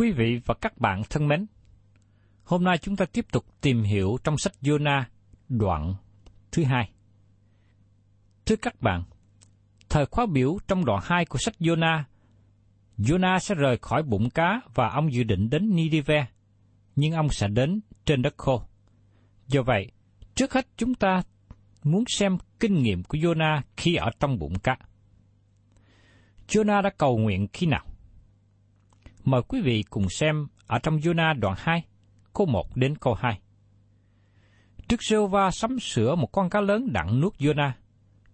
Quý vị và các bạn thân mến, hôm nay chúng ta tiếp tục tìm hiểu trong sách Jonah đoạn thứ hai. Thưa các bạn, thời khóa biểu trong đoạn 2 của sách Jonah, Jonah sẽ rời khỏi bụng cá và ông dự định đến Nidive, nhưng ông sẽ đến trên đất khô. Do vậy, trước hết chúng ta muốn xem kinh nghiệm của Jonah khi ở trong bụng cá. Jonah đã cầu nguyện khi nào? Mời quý vị cùng xem ở trong Jonah đoạn 2, câu 1 đến câu 2. Trước giê va sắm sửa một con cá lớn đặng nuốt Jonah.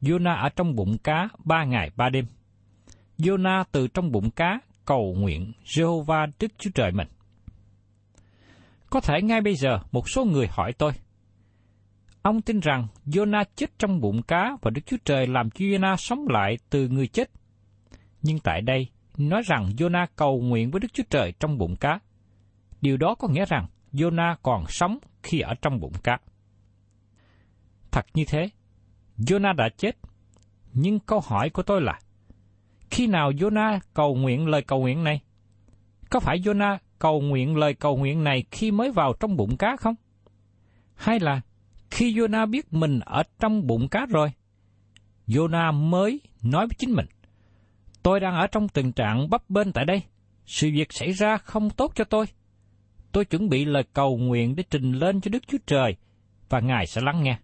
Jonah ở trong bụng cá ba ngày ba đêm. Jonah từ trong bụng cá cầu nguyện Jehovah Đức Chúa Trời mình. Có thể ngay bây giờ một số người hỏi tôi, Ông tin rằng Jonah chết trong bụng cá và Đức Chúa Trời làm cho Jonah sống lại từ người chết. Nhưng tại đây, nói rằng Jonah cầu nguyện với Đức Chúa Trời trong bụng cá. Điều đó có nghĩa rằng Jonah còn sống khi ở trong bụng cá. Thật như thế, Jonah đã chết. Nhưng câu hỏi của tôi là, khi nào Jonah cầu nguyện lời cầu nguyện này? Có phải Jonah cầu nguyện lời cầu nguyện này khi mới vào trong bụng cá không? Hay là khi Jonah biết mình ở trong bụng cá rồi, Jonah mới nói với chính mình, tôi đang ở trong tình trạng bấp bênh tại đây, sự việc xảy ra không tốt cho tôi. Tôi chuẩn bị lời cầu nguyện để trình lên cho Đức Chúa Trời, và Ngài sẽ lắng nghe.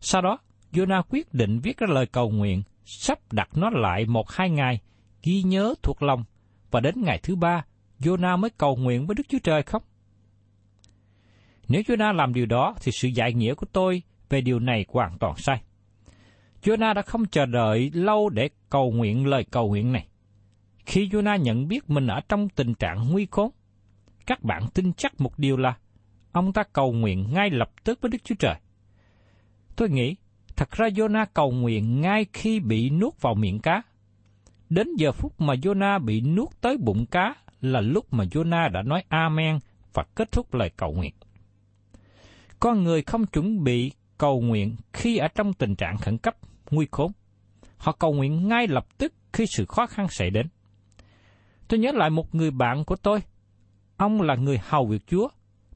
Sau đó, Jonah quyết định viết ra lời cầu nguyện, sắp đặt nó lại một hai ngày, ghi nhớ thuộc lòng, và đến ngày thứ ba, Jonah mới cầu nguyện với Đức Chúa Trời không? Nếu Jonah làm điều đó, thì sự giải nghĩa của tôi về điều này hoàn toàn sai. Jonah đã không chờ đợi lâu để cầu nguyện lời cầu nguyện này. Khi Jonah nhận biết mình ở trong tình trạng nguy khốn, các bạn tin chắc một điều là ông ta cầu nguyện ngay lập tức với Đức Chúa Trời. Tôi nghĩ, thật ra Jonah cầu nguyện ngay khi bị nuốt vào miệng cá. Đến giờ phút mà Jonah bị nuốt tới bụng cá là lúc mà Jonah đã nói Amen và kết thúc lời cầu nguyện. Con người không chuẩn bị cầu nguyện khi ở trong tình trạng khẩn cấp, nguy khốn. Họ cầu nguyện ngay lập tức khi sự khó khăn xảy đến. Tôi nhớ lại một người bạn của tôi. Ông là người hầu việc Chúa,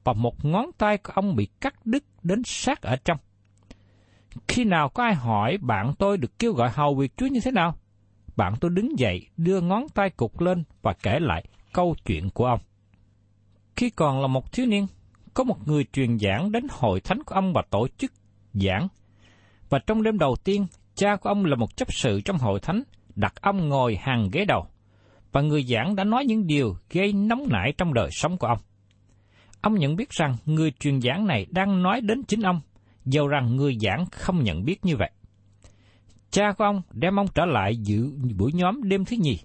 và một ngón tay của ông bị cắt đứt đến sát ở trong. Khi nào có ai hỏi bạn tôi được kêu gọi hầu việc Chúa như thế nào? Bạn tôi đứng dậy, đưa ngón tay cục lên và kể lại câu chuyện của ông. Khi còn là một thiếu niên, có một người truyền giảng đến hội thánh của ông và tổ chức giảng. Và trong đêm đầu tiên, cha của ông là một chấp sự trong hội thánh, đặt ông ngồi hàng ghế đầu. Và người giảng đã nói những điều gây nóng nảy trong đời sống của ông. Ông nhận biết rằng người truyền giảng này đang nói đến chính ông, dầu rằng người giảng không nhận biết như vậy. Cha của ông đem ông trở lại dự buổi nhóm đêm thứ nhì,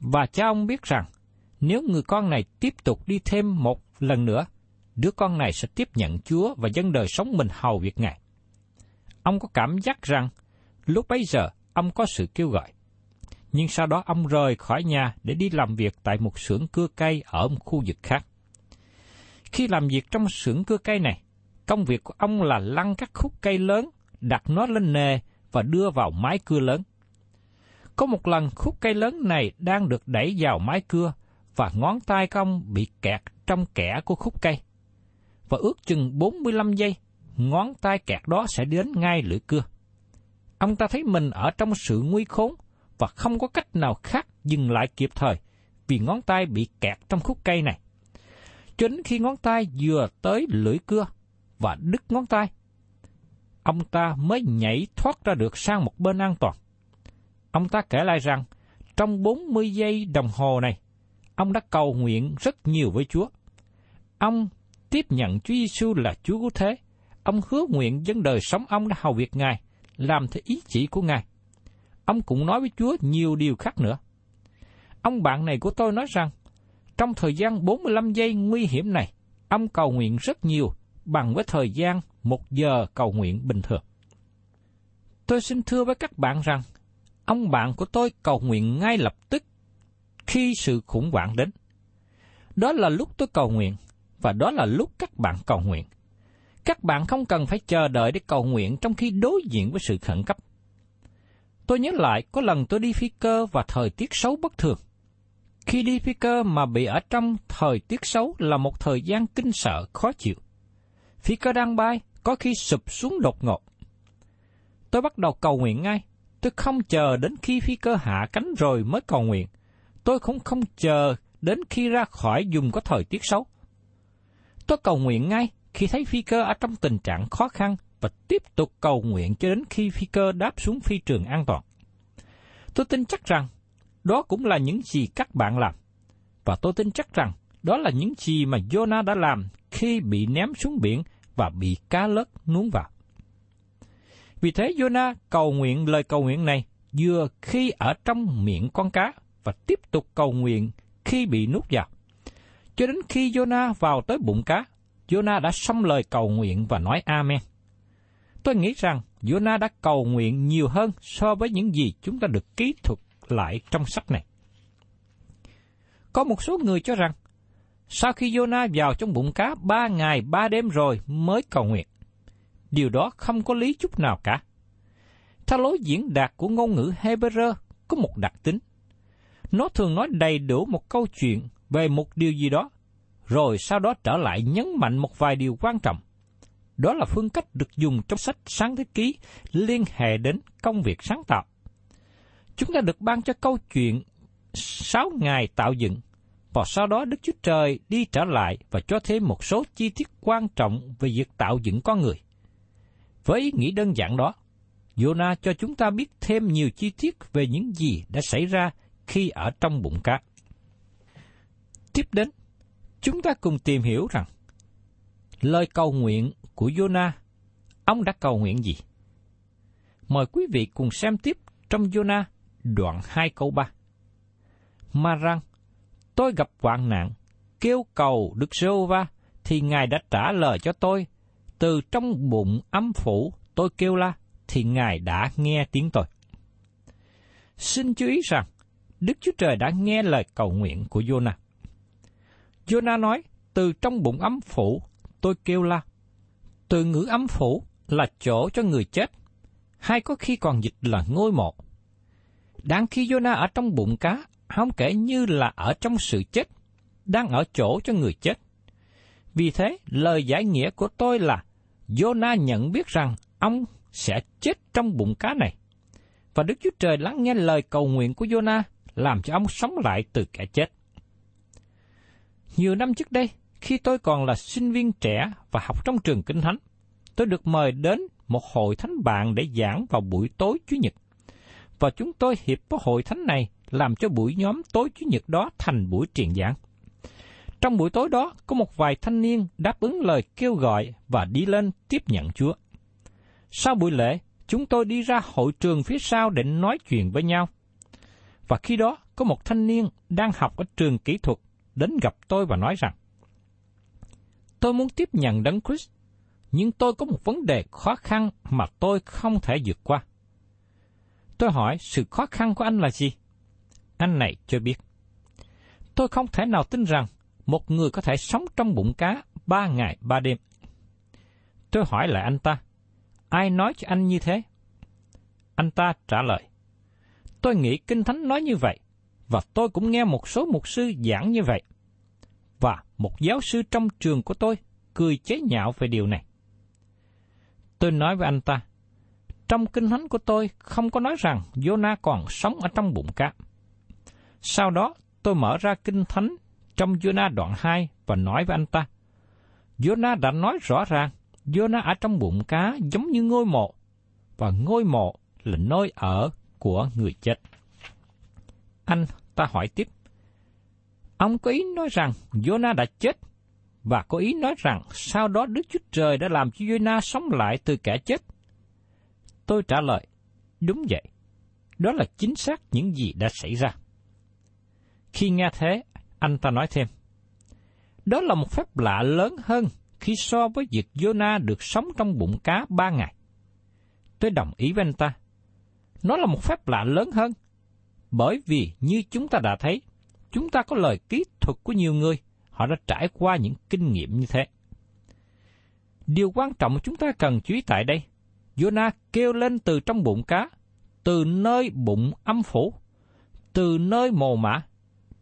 và cha ông biết rằng nếu người con này tiếp tục đi thêm một lần nữa, đứa con này sẽ tiếp nhận Chúa và dân đời sống mình hầu việc Ngài. Ông có cảm giác rằng lúc bấy giờ ông có sự kêu gọi. Nhưng sau đó ông rời khỏi nhà để đi làm việc tại một xưởng cưa cây ở một khu vực khác. Khi làm việc trong xưởng cưa cây này, công việc của ông là lăn các khúc cây lớn, đặt nó lên nề và đưa vào máy cưa lớn. Có một lần khúc cây lớn này đang được đẩy vào máy cưa và ngón tay của ông bị kẹt trong kẽ của khúc cây. Và ước chừng 45 giây, ngón tay kẹt đó sẽ đến ngay lưỡi cưa. Ông ta thấy mình ở trong sự nguy khốn và không có cách nào khác dừng lại kịp thời vì ngón tay bị kẹt trong khúc cây này. Cho đến khi ngón tay vừa tới lưỡi cưa và đứt ngón tay, ông ta mới nhảy thoát ra được sang một bên an toàn. Ông ta kể lại rằng, trong 40 giây đồng hồ này, ông đã cầu nguyện rất nhiều với Chúa. Ông tiếp nhận Chúa Giêsu là Chúa cứu thế. Ông hứa nguyện dân đời sống ông đã hầu việc Ngài, làm theo ý chỉ của Ngài. Ông cũng nói với Chúa nhiều điều khác nữa. Ông bạn này của tôi nói rằng, trong thời gian 45 giây nguy hiểm này, ông cầu nguyện rất nhiều bằng với thời gian một giờ cầu nguyện bình thường. Tôi xin thưa với các bạn rằng, ông bạn của tôi cầu nguyện ngay lập tức khi sự khủng hoảng đến. Đó là lúc tôi cầu nguyện, và đó là lúc các bạn cầu nguyện. Các bạn không cần phải chờ đợi để cầu nguyện trong khi đối diện với sự khẩn cấp. Tôi nhớ lại có lần tôi đi phi cơ và thời tiết xấu bất thường. Khi đi phi cơ mà bị ở trong thời tiết xấu là một thời gian kinh sợ, khó chịu. Phi cơ đang bay, có khi sụp xuống đột ngột. Tôi bắt đầu cầu nguyện ngay. Tôi không chờ đến khi phi cơ hạ cánh rồi mới cầu nguyện. Tôi cũng không chờ đến khi ra khỏi dùng có thời tiết xấu. Tôi cầu nguyện ngay khi thấy phi cơ ở trong tình trạng khó khăn và tiếp tục cầu nguyện cho đến khi phi cơ đáp xuống phi trường an toàn. Tôi tin chắc rằng đó cũng là những gì các bạn làm. Và tôi tin chắc rằng đó là những gì mà Jonah đã làm khi bị ném xuống biển và bị cá lớt nuốt vào. Vì thế Jonah cầu nguyện lời cầu nguyện này vừa khi ở trong miệng con cá và tiếp tục cầu nguyện khi bị nuốt vào. Cho đến khi Jonah vào tới bụng cá, Jonah đã xong lời cầu nguyện và nói Amen. Tôi nghĩ rằng Jonah đã cầu nguyện nhiều hơn so với những gì chúng ta được ký thuật lại trong sách này. Có một số người cho rằng, sau khi Jonah vào trong bụng cá ba ngày ba đêm rồi mới cầu nguyện. Điều đó không có lý chút nào cả. Theo lối diễn đạt của ngôn ngữ Hebrew có một đặc tính. Nó thường nói đầy đủ một câu chuyện về một điều gì đó, rồi sau đó trở lại nhấn mạnh một vài điều quan trọng. Đó là phương cách được dùng trong sách Sáng Thế Ký liên hệ đến công việc sáng tạo. Chúng ta được ban cho câu chuyện sáu ngày tạo dựng, và sau đó Đức Chúa Trời đi trở lại và cho thêm một số chi tiết quan trọng về việc tạo dựng con người. Với ý nghĩ đơn giản đó, Jonah cho chúng ta biết thêm nhiều chi tiết về những gì đã xảy ra khi ở trong bụng cá. Tiếp đến, chúng ta cùng tìm hiểu rằng lời cầu nguyện của Jonah, ông đã cầu nguyện gì? Mời quý vị cùng xem tiếp trong Jonah đoạn 2 câu 3. Mà rằng, tôi gặp hoạn nạn, kêu cầu Đức giê va thì Ngài đã trả lời cho tôi. Từ trong bụng ấm phủ tôi kêu la, thì Ngài đã nghe tiếng tôi. Xin chú ý rằng, Đức Chúa Trời đã nghe lời cầu nguyện của Jonah. Jonah nói, từ trong bụng ấm phủ, tôi kêu la. Từ ngữ ấm phủ là chỗ cho người chết, hay có khi còn dịch là ngôi mộ. Đang khi Jonah ở trong bụng cá, không kể như là ở trong sự chết, đang ở chỗ cho người chết. Vì thế, lời giải nghĩa của tôi là Jonah nhận biết rằng ông sẽ chết trong bụng cá này. Và Đức Chúa Trời lắng nghe lời cầu nguyện của Jonah làm cho ông sống lại từ kẻ chết. Nhiều năm trước đây, khi tôi còn là sinh viên trẻ và học trong trường Kinh Thánh, tôi được mời đến một hội thánh bạn để giảng vào buổi tối Chủ nhật. Và chúng tôi hiệp với hội thánh này làm cho buổi nhóm tối Chủ nhật đó thành buổi truyền giảng. Trong buổi tối đó, có một vài thanh niên đáp ứng lời kêu gọi và đi lên tiếp nhận Chúa. Sau buổi lễ, chúng tôi đi ra hội trường phía sau để nói chuyện với nhau. Và khi đó, có một thanh niên đang học ở trường kỹ thuật đến gặp tôi và nói rằng, Tôi muốn tiếp nhận Đấng Christ, nhưng tôi có một vấn đề khó khăn mà tôi không thể vượt qua. Tôi hỏi sự khó khăn của anh là gì? Anh này cho biết. Tôi không thể nào tin rằng một người có thể sống trong bụng cá ba ngày ba đêm. Tôi hỏi lại anh ta, ai nói cho anh như thế? Anh ta trả lời, tôi nghĩ Kinh Thánh nói như vậy, và tôi cũng nghe một số mục sư giảng như vậy. Và một giáo sư trong trường của tôi cười chế nhạo về điều này. Tôi nói với anh ta, trong kinh thánh của tôi không có nói rằng Jonah còn sống ở trong bụng cá. Sau đó, tôi mở ra kinh thánh trong Jonah đoạn 2 và nói với anh ta, Jonah đã nói rõ ràng, Jonah ở trong bụng cá giống như ngôi mộ, và ngôi mộ là nơi ở của người chết. Anh ta hỏi tiếp, ông có ý nói rằng Jonah đã chết, và có ý nói rằng sau đó Đức Chúa Trời đã làm cho Jonah sống lại từ kẻ chết. Tôi trả lời, đúng vậy, đó là chính xác những gì đã xảy ra. Khi nghe thế, anh ta nói thêm, đó là một phép lạ lớn hơn khi so với việc Jonah được sống trong bụng cá ba ngày. Tôi đồng ý với anh ta. Nó là một phép lạ lớn hơn, bởi vì như chúng ta đã thấy, chúng ta có lời ký thuật của nhiều người, họ đã trải qua những kinh nghiệm như thế. Điều quan trọng mà chúng ta cần chú ý tại đây, Jonah kêu lên từ trong bụng cá, từ nơi bụng âm phủ, từ nơi mồ mả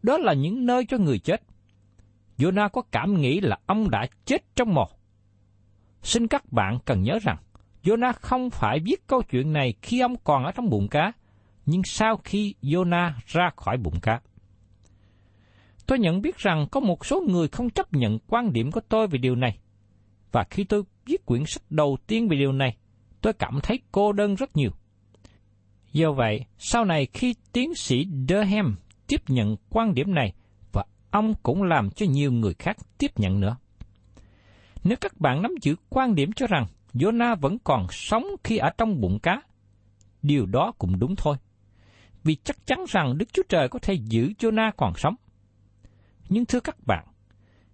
đó là những nơi cho người chết. Jonah có cảm nghĩ là ông đã chết trong mồ. Xin các bạn cần nhớ rằng, Jonah không phải viết câu chuyện này khi ông còn ở trong bụng cá, nhưng sau khi Jonah ra khỏi bụng cá. Tôi nhận biết rằng có một số người không chấp nhận quan điểm của tôi về điều này. Và khi tôi viết quyển sách đầu tiên về điều này, tôi cảm thấy cô đơn rất nhiều. Do vậy, sau này khi tiến sĩ Durham tiếp nhận quan điểm này và ông cũng làm cho nhiều người khác tiếp nhận nữa. Nếu các bạn nắm giữ quan điểm cho rằng Jonah vẫn còn sống khi ở trong bụng cá, điều đó cũng đúng thôi. Vì chắc chắn rằng Đức Chúa Trời có thể giữ Jonah còn sống. Nhưng thưa các bạn,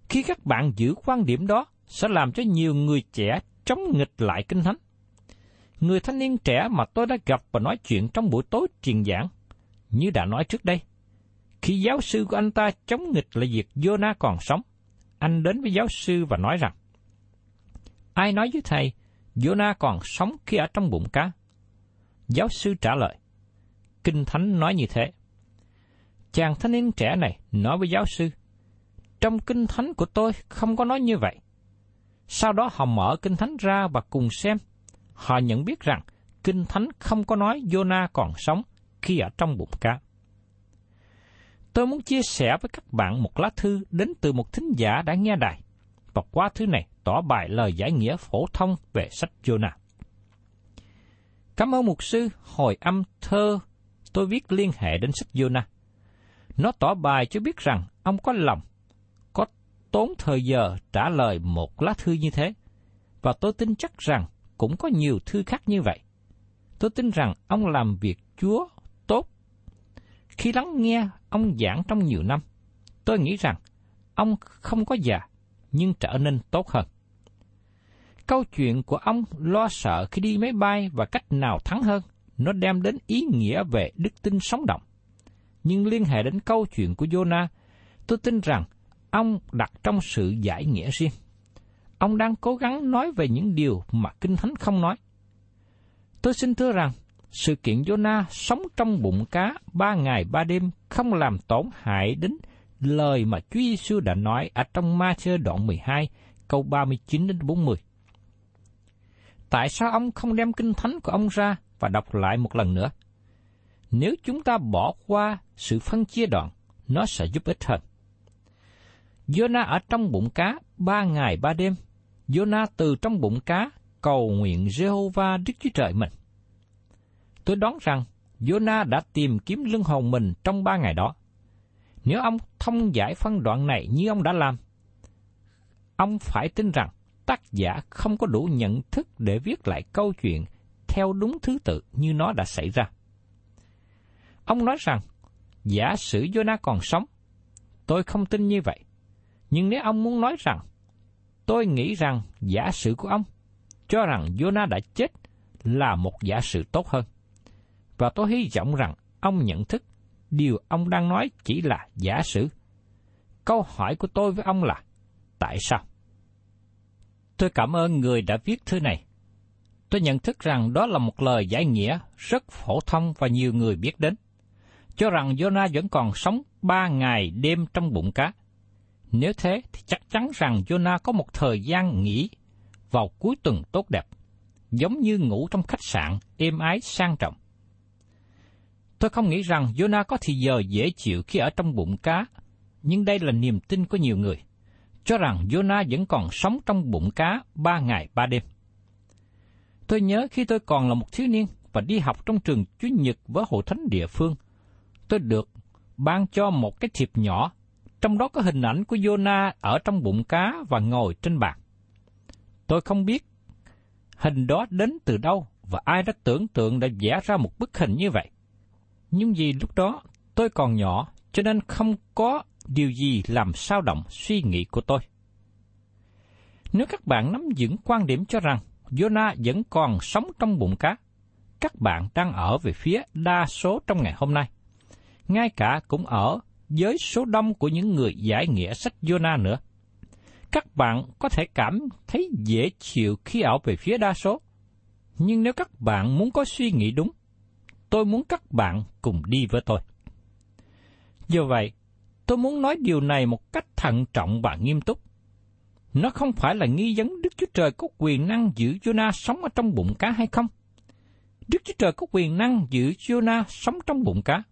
khi các bạn giữ quan điểm đó sẽ làm cho nhiều người trẻ chống nghịch lại Kinh Thánh. Người thanh niên trẻ mà tôi đã gặp và nói chuyện trong buổi tối truyền giảng, như đã nói trước đây, khi giáo sư của anh ta chống nghịch là việc Jonah còn sống, anh đến với giáo sư và nói rằng, Ai nói với thầy, Jonah còn sống khi ở trong bụng cá? Giáo sư trả lời, Kinh Thánh nói như thế. Chàng thanh niên trẻ này nói với giáo sư, trong Kinh Thánh của tôi không có nói như vậy. Sau đó họ mở Kinh Thánh ra và cùng xem. Họ nhận biết rằng Kinh Thánh không có nói Jonah còn sống khi ở trong bụng cá. Tôi muốn chia sẻ với các bạn một lá thư đến từ một thính giả đã nghe đài, và qua thư này tỏ bài lời giải nghĩa phổ thông về sách Jonah. Cảm ơn mục sư hồi âm thơ tôi viết liên hệ đến sách Jonah. Nó tỏ bài cho biết rằng ông có lòng, có tốn thời giờ trả lời một lá thư như thế, và tôi tin chắc rằng cũng có nhiều thư khác như vậy. Tôi tin rằng ông làm việc Chúa tốt. Khi lắng nghe ông giảng trong nhiều năm, tôi nghĩ rằng ông không có già, nhưng trở nên tốt hơn. Câu chuyện của ông lo sợ khi đi máy bay và cách nào thắng hơn, nó đem đến ý nghĩa về đức tin sống động. Nhưng liên hệ đến câu chuyện của Jonah, tôi tin rằng ông đặt trong sự giải nghĩa riêng. Ông đang cố gắng nói về những điều mà Kinh Thánh không nói. Tôi xin thưa rằng, sự kiện Jonah sống trong bụng cá ba ngày ba đêm không làm tổn hại đến lời mà Chúa Giêsu đã nói ở trong Ma-thơ đoạn 12, câu 39 đến 40. Tại sao ông không đem kinh thánh của ông ra và đọc lại một lần nữa? Nếu chúng ta bỏ qua sự phân chia đoạn, nó sẽ giúp ích hơn. Jonah ở trong bụng cá ba ngày ba đêm. Jonah từ trong bụng cá cầu nguyện Jehovah Đức Chúa Trời mình. Tôi đoán rằng Jonah đã tìm kiếm lưng hồn mình trong ba ngày đó. Nếu ông thông giải phân đoạn này như ông đã làm, ông phải tin rằng tác giả không có đủ nhận thức để viết lại câu chuyện theo đúng thứ tự như nó đã xảy ra. Ông nói rằng, giả sử Jonah còn sống, tôi không tin như vậy. Nhưng nếu ông muốn nói rằng, tôi nghĩ rằng giả sử của ông cho rằng Jonah đã chết là một giả sử tốt hơn. Và tôi hy vọng rằng ông nhận thức điều ông đang nói chỉ là giả sử. Câu hỏi của tôi với ông là, tại sao? Tôi cảm ơn người đã viết thư này. Tôi nhận thức rằng đó là một lời giải nghĩa rất phổ thông và nhiều người biết đến. Cho rằng Jonah vẫn còn sống ba ngày đêm trong bụng cá. Nếu thế thì chắc chắn rằng Jonah có một thời gian nghỉ vào cuối tuần tốt đẹp, giống như ngủ trong khách sạn êm ái sang trọng. Tôi không nghĩ rằng Jonah có thì giờ dễ chịu khi ở trong bụng cá, nhưng đây là niềm tin của nhiều người, cho rằng Jonah vẫn còn sống trong bụng cá ba ngày ba đêm. Tôi nhớ khi tôi còn là một thiếu niên và đi học trong trường Chúa Nhật với hội thánh địa phương, tôi được ban cho một cái thiệp nhỏ, trong đó có hình ảnh của Jonah ở trong bụng cá và ngồi trên bàn. Tôi không biết hình đó đến từ đâu và ai đã tưởng tượng đã vẽ ra một bức hình như vậy. Nhưng vì lúc đó tôi còn nhỏ cho nên không có điều gì làm sao động suy nghĩ của tôi. Nếu các bạn nắm vững quan điểm cho rằng Jonah vẫn còn sống trong bụng cá, các bạn đang ở về phía đa số trong ngày hôm nay. Ngay cả cũng ở với số đông của những người giải nghĩa sách Jonah nữa. Các bạn có thể cảm thấy dễ chịu khi ở về phía đa số. Nhưng nếu các bạn muốn có suy nghĩ đúng, tôi muốn các bạn cùng đi với tôi. Do vậy, tôi muốn nói điều này một cách thận trọng và nghiêm túc. Nó không phải là nghi vấn Đức Chúa Trời có quyền năng giữ Jonah sống ở trong bụng cá hay không. Đức Chúa Trời có quyền năng giữ Jonah sống trong bụng cá.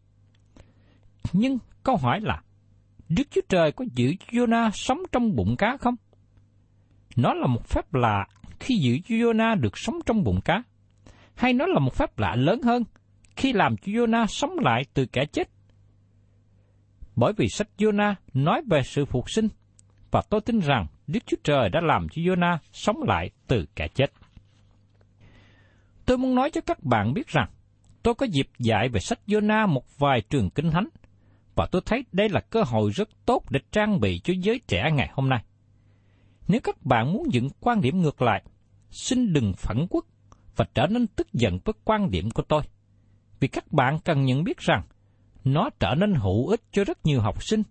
Nhưng câu hỏi là, Đức Chúa Trời có giữ Jonah sống trong bụng cá không? Nó là một phép lạ khi giữ Jonah được sống trong bụng cá, hay nó là một phép lạ lớn hơn khi làm cho Jonah sống lại từ kẻ chết? Bởi vì sách Jonah nói về sự phục sinh, và tôi tin rằng Đức Chúa Trời đã làm cho Jonah sống lại từ kẻ chết. Tôi muốn nói cho các bạn biết rằng, tôi có dịp dạy về sách Jonah một vài trường kinh thánh, và tôi thấy đây là cơ hội rất tốt để trang bị cho giới trẻ ngày hôm nay. Nếu các bạn muốn dựng quan điểm ngược lại, xin đừng phản quốc và trở nên tức giận với quan điểm của tôi. Vì các bạn cần nhận biết rằng, nó trở nên hữu ích cho rất nhiều học sinh,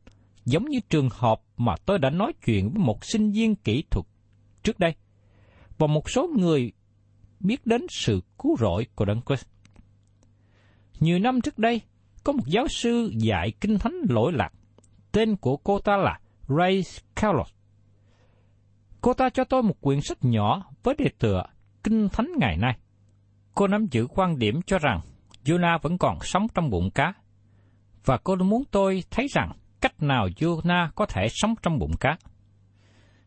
giống như trường hợp mà tôi đã nói chuyện với một sinh viên kỹ thuật trước đây, và một số người biết đến sự cứu rỗi của Đấng Christ. Nhiều năm trước đây, có một giáo sư dạy kinh thánh lỗi lạc. Tên của cô ta là Ray Carlos. Cô ta cho tôi một quyển sách nhỏ với đề tựa Kinh Thánh ngày nay. Cô nắm giữ quan điểm cho rằng Jonah vẫn còn sống trong bụng cá. Và cô muốn tôi thấy rằng cách nào Jonah có thể sống trong bụng cá.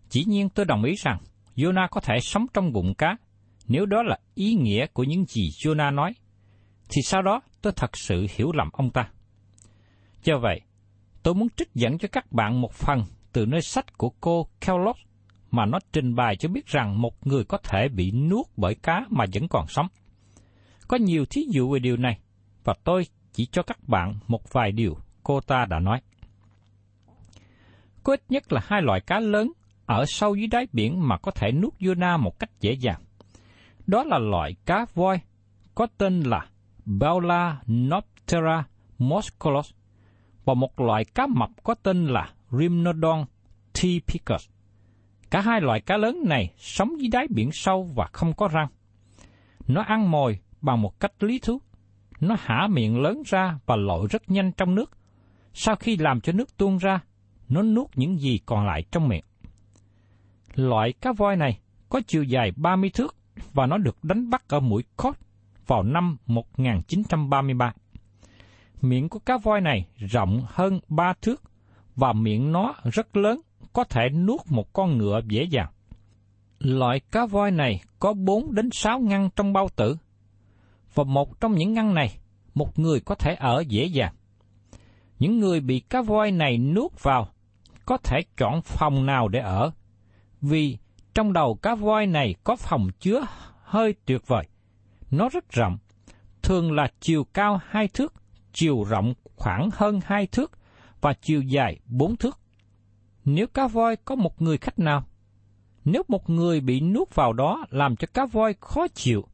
Chỉ nhiên tôi đồng ý rằng Jonah có thể sống trong bụng cá nếu đó là ý nghĩa của những gì Jonah nói thì sau đó tôi thật sự hiểu lầm ông ta. Do vậy, tôi muốn trích dẫn cho các bạn một phần từ nơi sách của cô Kellogg mà nó trình bày cho biết rằng một người có thể bị nuốt bởi cá mà vẫn còn sống. Có nhiều thí dụ về điều này, và tôi chỉ cho các bạn một vài điều cô ta đã nói. Có ít nhất là hai loại cá lớn ở sâu dưới đáy biển mà có thể nuốt Jonah một cách dễ dàng. Đó là loại cá voi có tên là Baula Noptera moscolos và một loại cá mập có tên là Rhymnodon typicus. Cả hai loại cá lớn này sống dưới đáy biển sâu và không có răng. Nó ăn mồi bằng một cách lý thú. Nó hả miệng lớn ra và lội rất nhanh trong nước. Sau khi làm cho nước tuôn ra, nó nuốt những gì còn lại trong miệng. Loại cá voi này có chiều dài 30 thước và nó được đánh bắt ở mũi Cod vào năm 1933. Miệng của cá voi này rộng hơn 3 thước và miệng nó rất lớn, có thể nuốt một con ngựa dễ dàng. Loại cá voi này có 4 đến 6 ngăn trong bao tử, và một trong những ngăn này, một người có thể ở dễ dàng. Những người bị cá voi này nuốt vào có thể chọn phòng nào để ở, vì trong đầu cá voi này có phòng chứa hơi tuyệt vời. Nó rất rộng, thường là chiều cao hai thước, chiều rộng khoảng hơn hai thước và chiều dài bốn thước. Nếu cá voi có một người khách nào, nếu một người bị nuốt vào đó làm cho cá voi khó chịu,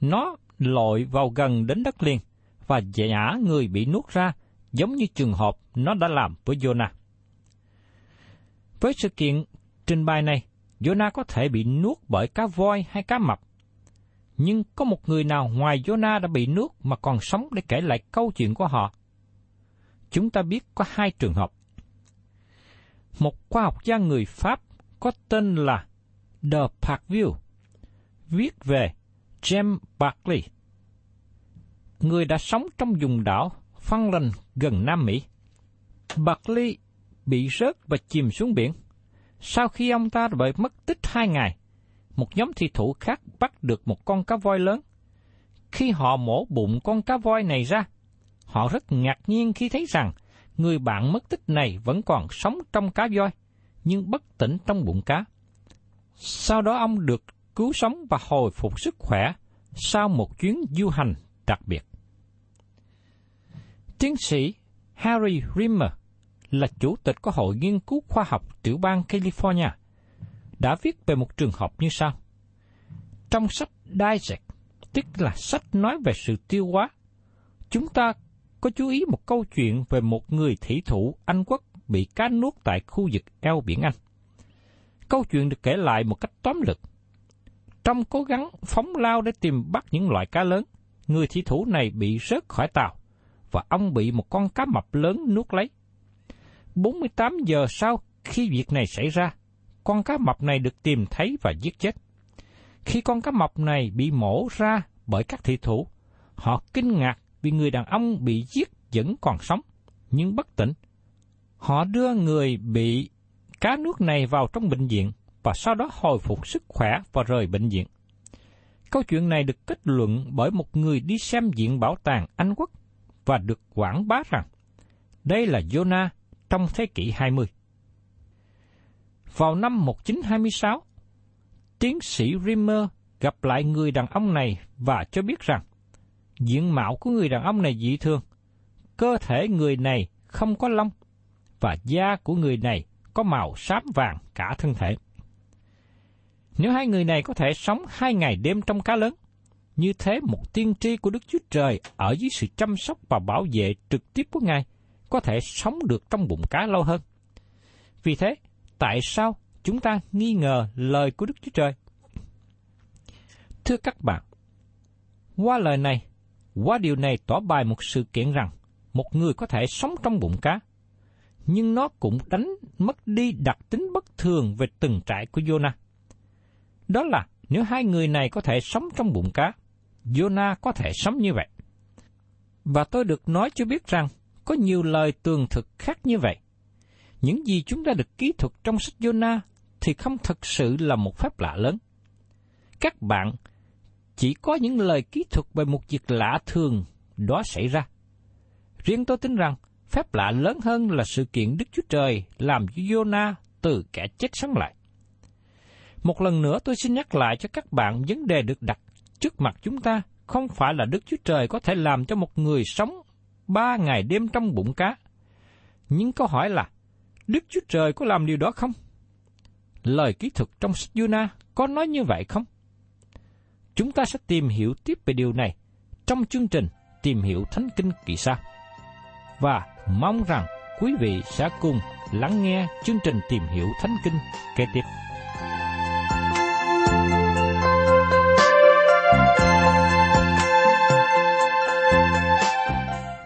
nó lội vào gần đến đất liền và giả người bị nuốt ra giống như trường hợp nó đã làm với Jonah. Với sự kiện trình bày này, Jonah có thể bị nuốt bởi cá voi hay cá mập. Nhưng có một người nào ngoài Jonah đã bị nuốt mà còn sống để kể lại câu chuyện của họ. Chúng ta biết có hai trường hợp. Một khoa học gia người Pháp có tên là The Parkview, viết về James Barkley, người đã sống trong vùng đảo Falkland gần Nam Mỹ. Barkley bị rớt và chìm xuống biển. Sau khi ông ta bị mất tích hai ngày, một nhóm thi thủ khác bắt được một con cá voi lớn. Khi họ mổ bụng con cá voi này ra, họ rất ngạc nhiên khi thấy rằng người bạn mất tích này vẫn còn sống trong cá voi, nhưng bất tỉnh trong bụng cá. Sau đó ông được cứu sống và hồi phục sức khỏe sau một chuyến du hành đặc biệt. Tiến sĩ Harry Rimmer là chủ tịch của Hội Nghiên cứu Khoa học tiểu bang California, đã viết về một trường hợp như sau. Trong sách Dissect, tức là sách nói về sự tiêu hóa, chúng ta có chú ý một câu chuyện về một người thủy thủ Anh quốc bị cá nuốt tại khu vực eo biển Anh. Câu chuyện được kể lại một cách tóm lược. Trong cố gắng phóng lao để tìm bắt những loại cá lớn, người thủy thủ này bị rớt khỏi tàu, và ông bị một con cá mập lớn nuốt lấy. 48 giờ sau khi việc này xảy ra, con cá mập này được tìm thấy và giết chết. Khi con cá mập này bị mổ ra bởi các thị thủ, họ kinh ngạc vì người đàn ông bị giết vẫn còn sống, nhưng bất tỉnh. Họ đưa người bị cá nước này vào trong bệnh viện và sau đó hồi phục sức khỏe và rời bệnh viện. Câu chuyện này được kết luận bởi một người đi xem viện bảo tàng Anh Quốc và được quảng bá rằng đây là Jonah trong thế kỷ 20. Vào năm 1926, tiến sĩ Rimmer gặp lại người đàn ông này và cho biết rằng diện mạo của người đàn ông này dị thường, cơ thể người này không có lông và da của người này có màu xám vàng cả thân thể. Nếu hai người này có thể sống hai ngày đêm trong cá lớn, như thế một tiên tri của Đức Chúa Trời ở dưới sự chăm sóc và bảo vệ trực tiếp của Ngài có thể sống được trong bụng cá lâu hơn. Vì thế, tại sao chúng ta nghi ngờ lời của Đức Chúa Trời? Thưa các bạn, qua lời này, qua điều này tỏ bài một sự kiện rằng một người có thể sống trong bụng cá, nhưng nó cũng đánh mất đi đặc tính bất thường về từng trại của Jonah. Đó là nếu hai người này có thể sống trong bụng cá, Jonah có thể sống như vậy. Và tôi được nói cho biết rằng có nhiều lời tường thực khác như vậy. Những gì chúng ta được ký thuật trong sách Jonah thì không thực sự là một phép lạ lớn. Các bạn chỉ có những lời kỹ thuật về một việc lạ thường đó xảy ra. Riêng tôi tin rằng phép lạ lớn hơn là sự kiện Đức Chúa Trời làm cho Jonah từ kẻ chết sống lại. Một lần nữa tôi xin nhắc lại cho các bạn vấn đề được đặt trước mặt chúng ta không phải là Đức Chúa Trời có thể làm cho một người sống ba ngày đêm trong bụng cá. Nhưng câu hỏi là, Đức Chúa Trời có làm điều đó không? Lời kỹ thuật trong sách Yuna có nói như vậy không? Chúng ta sẽ tìm hiểu tiếp về điều này trong chương trình Tìm hiểu Thánh Kinh kỳ sau. Và mong rằng quý vị sẽ cùng lắng nghe chương trình Tìm hiểu Thánh Kinh kế tiếp.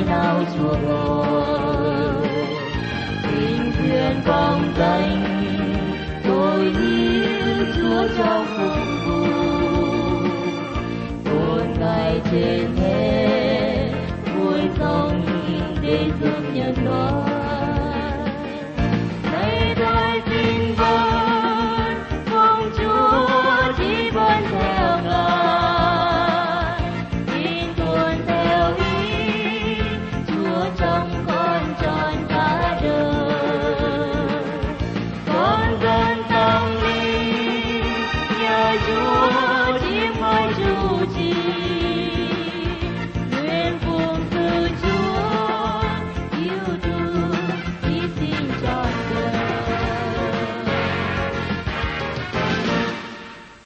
nỗi đau chúa rồi tình thuyền công danh tôi yêu chúa trong phục vụ một ngày trên thế vui không để giúp nhân loại